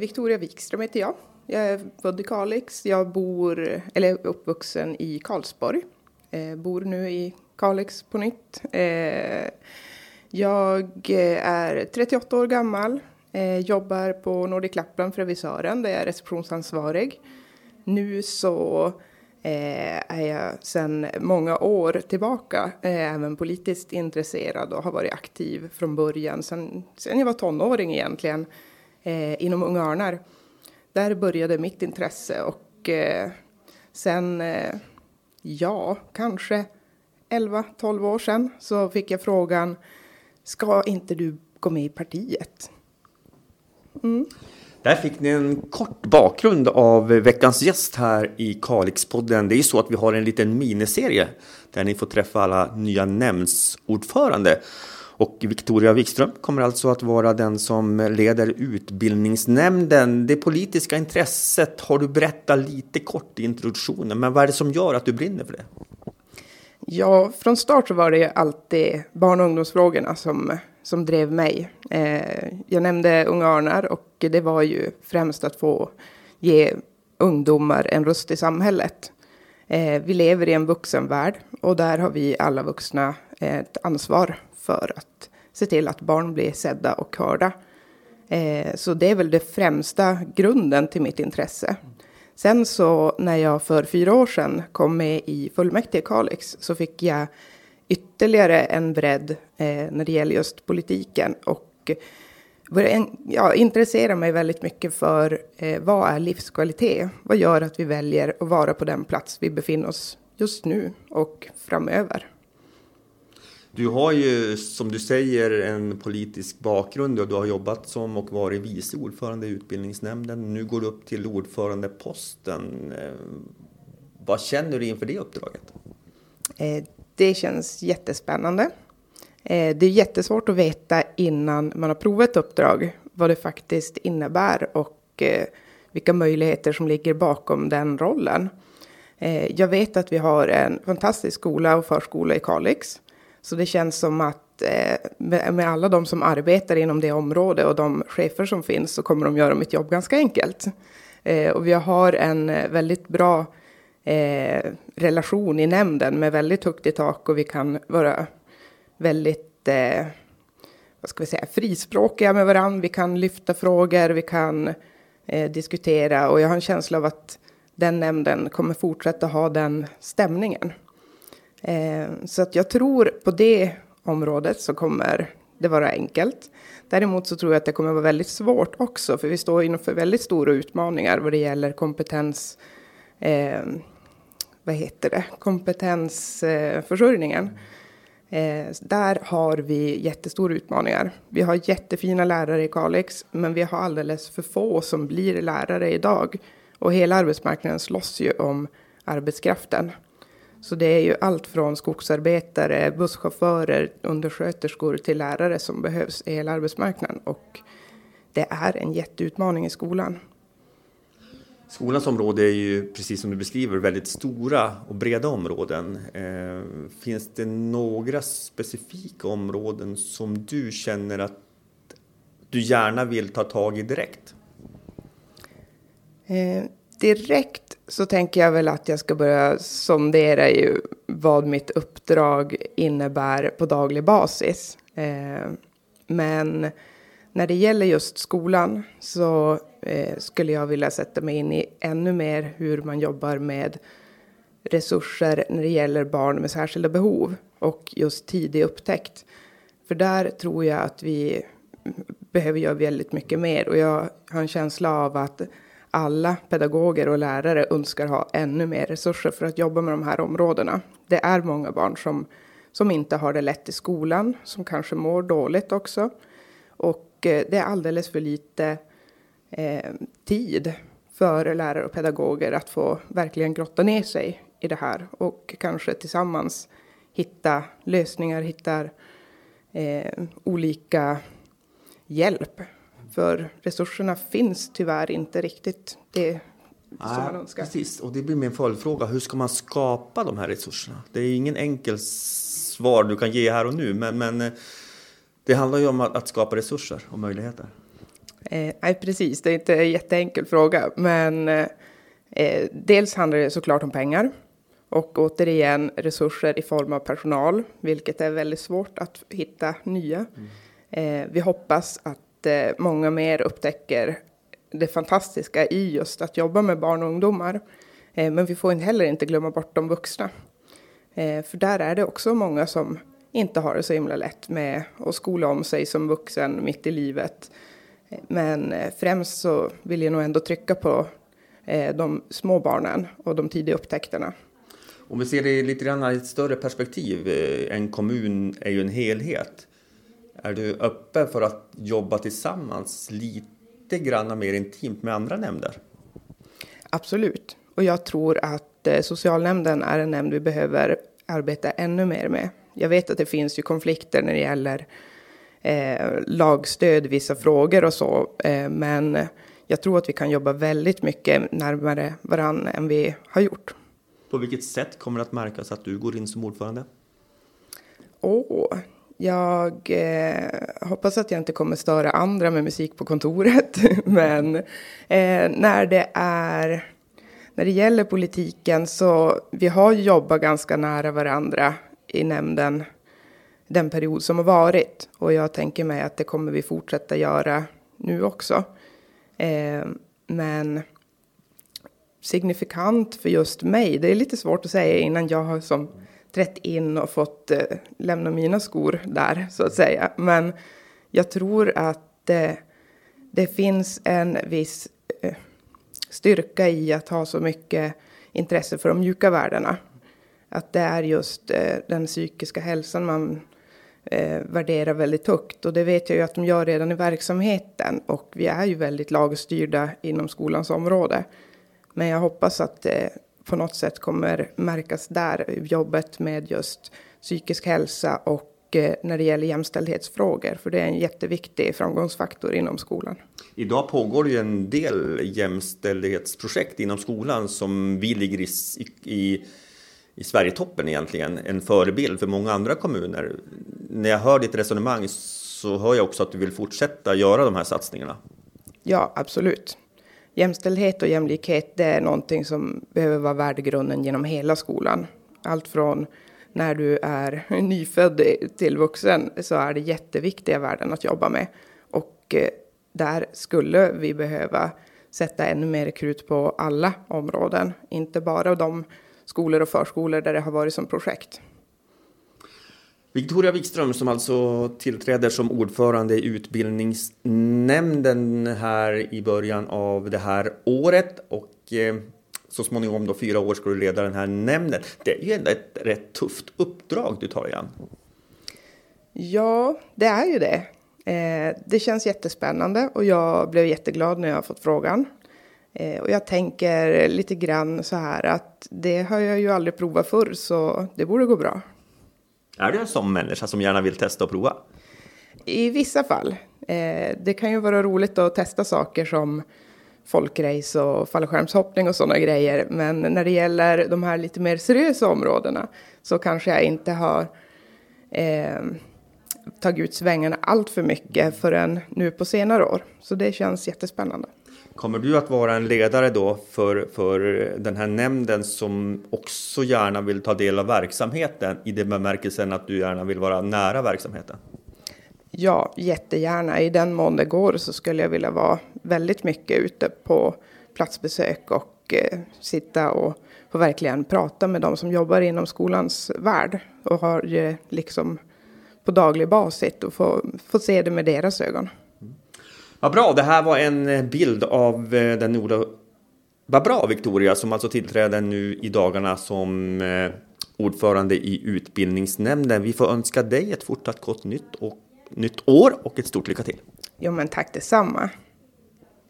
Victoria Wikström heter jag. Jag är född i Kalix. Jag bor, eller är uppvuxen i Karlsborg. Eh, bor nu i Kalix på nytt. Eh, jag är 38 år gammal. Eh, jobbar på Nordic Lapland för Revisören där jag är receptionsansvarig. Nu så eh, är jag sedan många år tillbaka eh, även politiskt intresserad och har varit aktiv från början, sedan jag var tonåring egentligen eh, inom Unga Örnar. Där började mitt intresse och eh, sen, eh, ja, kanske 11-12 år sedan så fick jag frågan, ska inte du gå med i partiet? Mm. Där fick ni en kort bakgrund av veckans gäst här i Kalixpodden. Det är ju så att vi har en liten miniserie där ni får träffa alla nya nämndsordförande. Och Victoria Wikström kommer alltså att vara den som leder utbildningsnämnden. Det politiska intresset har du berättat lite kort i introduktionen, men vad är det som gör att du brinner för det? Ja, från start så var det ju alltid barn och ungdomsfrågorna som, som drev mig. Eh, jag nämnde Unga Örnar och det var ju främst att få ge ungdomar en röst i samhället. Eh, vi lever i en vuxenvärld och där har vi alla vuxna ett ansvar för att se till att barn blir sedda och hörda. Eh, så det är väl det främsta grunden till mitt intresse. Sen så när jag för fyra år sedan kom med i fullmäktige Kalix så fick jag ytterligare en bredd eh, när det gäller just politiken och började ja, intressera mig väldigt mycket för eh, vad är livskvalitet? Vad gör att vi väljer att vara på den plats vi befinner oss just nu och framöver? Du har ju, som du säger, en politisk bakgrund och du har jobbat som och varit vice ordförande i utbildningsnämnden. Nu går du upp till ordförandeposten. Eh, vad känner du inför det uppdraget? Eh, det känns jättespännande. Eh, det är jättesvårt att veta innan man har provat ett uppdrag vad det faktiskt innebär och vilka möjligheter som ligger bakom den rollen. Jag vet att vi har en fantastisk skola och förskola i Kalix så det känns som att eh, med alla de som arbetar inom det område och de chefer som finns så kommer de göra mitt jobb ganska enkelt. Eh, och vi har en eh, väldigt bra eh, relation i nämnden med väldigt högt i tak och vi kan vara väldigt eh, vad ska vi säga, frispråkiga med varandra. Vi kan lyfta frågor, vi kan diskutera och jag har en känsla av att den nämnden kommer fortsätta ha den stämningen. Eh, så att jag tror på det området så kommer det vara enkelt. Däremot så tror jag att det kommer vara väldigt svårt också, för vi står inför väldigt stora utmaningar vad det gäller kompetens, eh, vad heter det, kompetensförsörjningen. Eh, där har vi jättestora utmaningar. Vi har jättefina lärare i Kalix, men vi har alldeles för få som blir lärare idag. Och hela arbetsmarknaden slåss ju om arbetskraften. Så det är ju allt från skogsarbetare, busschaufförer, undersköterskor till lärare som behövs i hela arbetsmarknaden. Och det är en jätteutmaning i skolan. Skolans område är ju, precis som du beskriver, väldigt stora och breda områden. Eh, finns det några specifika områden som du känner att du gärna vill ta tag i direkt? Direkt så tänker jag väl att jag ska börja sondera ju vad mitt uppdrag innebär på daglig basis. Eh, men när det gäller just skolan så eh, skulle jag vilja sätta mig in i ännu mer hur man jobbar med resurser när det gäller barn med särskilda behov och just tidig upptäckt. För där tror jag att vi behöver göra väldigt mycket mer och jag har en känsla av att alla pedagoger och lärare önskar ha ännu mer resurser för att jobba med de här områdena. Det är många barn som, som inte har det lätt i skolan, som kanske mår dåligt också. Och eh, det är alldeles för lite eh, tid för lärare och pedagoger att få verkligen grotta ner sig i det här och kanske tillsammans hitta lösningar, hitta eh, olika hjälp för resurserna finns tyvärr inte riktigt det som Nej. Precis, och det blir min följdfråga. Hur ska man skapa de här resurserna? Det är ingen enkel svar du kan ge här och nu, men, men eh, det handlar ju om att, att skapa resurser och möjligheter. Eh, nej, precis. Det är inte en jätteenkel fråga. Men eh, dels handlar det såklart om pengar. Och återigen resurser i form av personal, vilket är väldigt svårt att hitta nya. Mm. Eh, vi hoppas att eh, många mer upptäcker det fantastiska i just att jobba med barn och ungdomar. Eh, men vi får heller inte glömma bort de vuxna. Eh, för där är det också många som inte har det så himla lätt med att skola om sig som vuxen mitt i livet. Eh, men eh, främst så vill jag nog ändå trycka på eh, de små barnen och de tidiga upptäckterna. Om vi ser det lite grann i ett större perspektiv, eh, en kommun är ju en helhet. Är du öppen för att jobba tillsammans lite grann mer intimt med andra nämnder? Absolut. Och jag tror att eh, socialnämnden är en nämnd vi behöver arbeta ännu mer med. Jag vet att det finns ju konflikter när det gäller eh, lagstöd vissa frågor och så, eh, men jag tror att vi kan jobba väldigt mycket närmare varann än vi har gjort. På vilket sätt kommer det att märkas att du går in som ordförande? oh, jag eh, hoppas att jag inte kommer störa andra med musik på kontoret, men eh, när det är när det gäller politiken så vi har jobbat ganska nära varandra i nämnden den period som har varit. Och jag tänker mig att det kommer vi fortsätta göra nu också. Eh, men signifikant för just mig, det är lite svårt att säga innan jag har som trätt in och fått eh, lämna mina skor där så att säga. Men jag tror att eh, det finns en viss eh, styrka i att ha så mycket intresse för de mjuka värdena. Att det är just eh, den psykiska hälsan man eh, värderar väldigt högt. Och det vet jag ju att de gör redan i verksamheten. Och vi är ju väldigt lagstyrda inom skolans område. Men jag hoppas att eh, på något sätt kommer märkas där, jobbet med just psykisk hälsa och Eh, när det gäller jämställdhetsfrågor, för det är en jätteviktig framgångsfaktor inom skolan. Idag pågår det ju en del jämställdhetsprojekt inom skolan som vi ligger i, i, i Sverigetoppen egentligen, en förebild för många andra kommuner. När jag hör ditt resonemang så hör jag också att du vill fortsätta göra de här satsningarna. Ja, absolut. Jämställdhet och jämlikhet, det är någonting som behöver vara värdegrunden genom hela skolan. Allt från när du är nyfödd till vuxen så är det jätteviktiga värden att jobba med. Och eh, där skulle vi behöva sätta ännu mer krut på alla områden, inte bara de skolor och förskolor där det har varit som projekt. Victoria Wikström som alltså tillträder som ordförande i utbildningsnämnden här i början av det här året och eh, så småningom då fyra år ska du leda den här nämnden. Det är ju ändå ett rätt tufft uppdrag du tar igen. Ja, det är ju det. Eh, det känns jättespännande och jag blev jätteglad när jag fått frågan. Eh, och jag tänker lite grann så här att det har jag ju aldrig provat förr så det borde gå bra. Är du en sån människa som gärna vill testa och prova? I vissa fall. Eh, det kan ju vara roligt att testa saker som folkrace och fallskärmshoppning och sådana grejer. Men när det gäller de här lite mer seriösa områdena så kanske jag inte har eh, tagit ut svängarna allt för mycket förrän nu på senare år. Så det känns jättespännande. Kommer du att vara en ledare då för, för den här nämnden som också gärna vill ta del av verksamheten i den bemärkelsen att du gärna vill vara nära verksamheten? Ja, jättegärna. I den mån det går så skulle jag vilja vara väldigt mycket ute på platsbesök och eh, sitta och få verkligen prata med de som jobbar inom skolans värld och har eh, liksom på daglig basis och få, få se det med deras ögon. Vad bra, det här var en eh, bild av eh, den Ola vad bra Victoria som alltså tillträder nu i dagarna som eh, ordförande i utbildningsnämnden. Vi får önska dig ett fortsatt gott nytt och nytt år och ett stort lycka till. Jo men tack detsamma.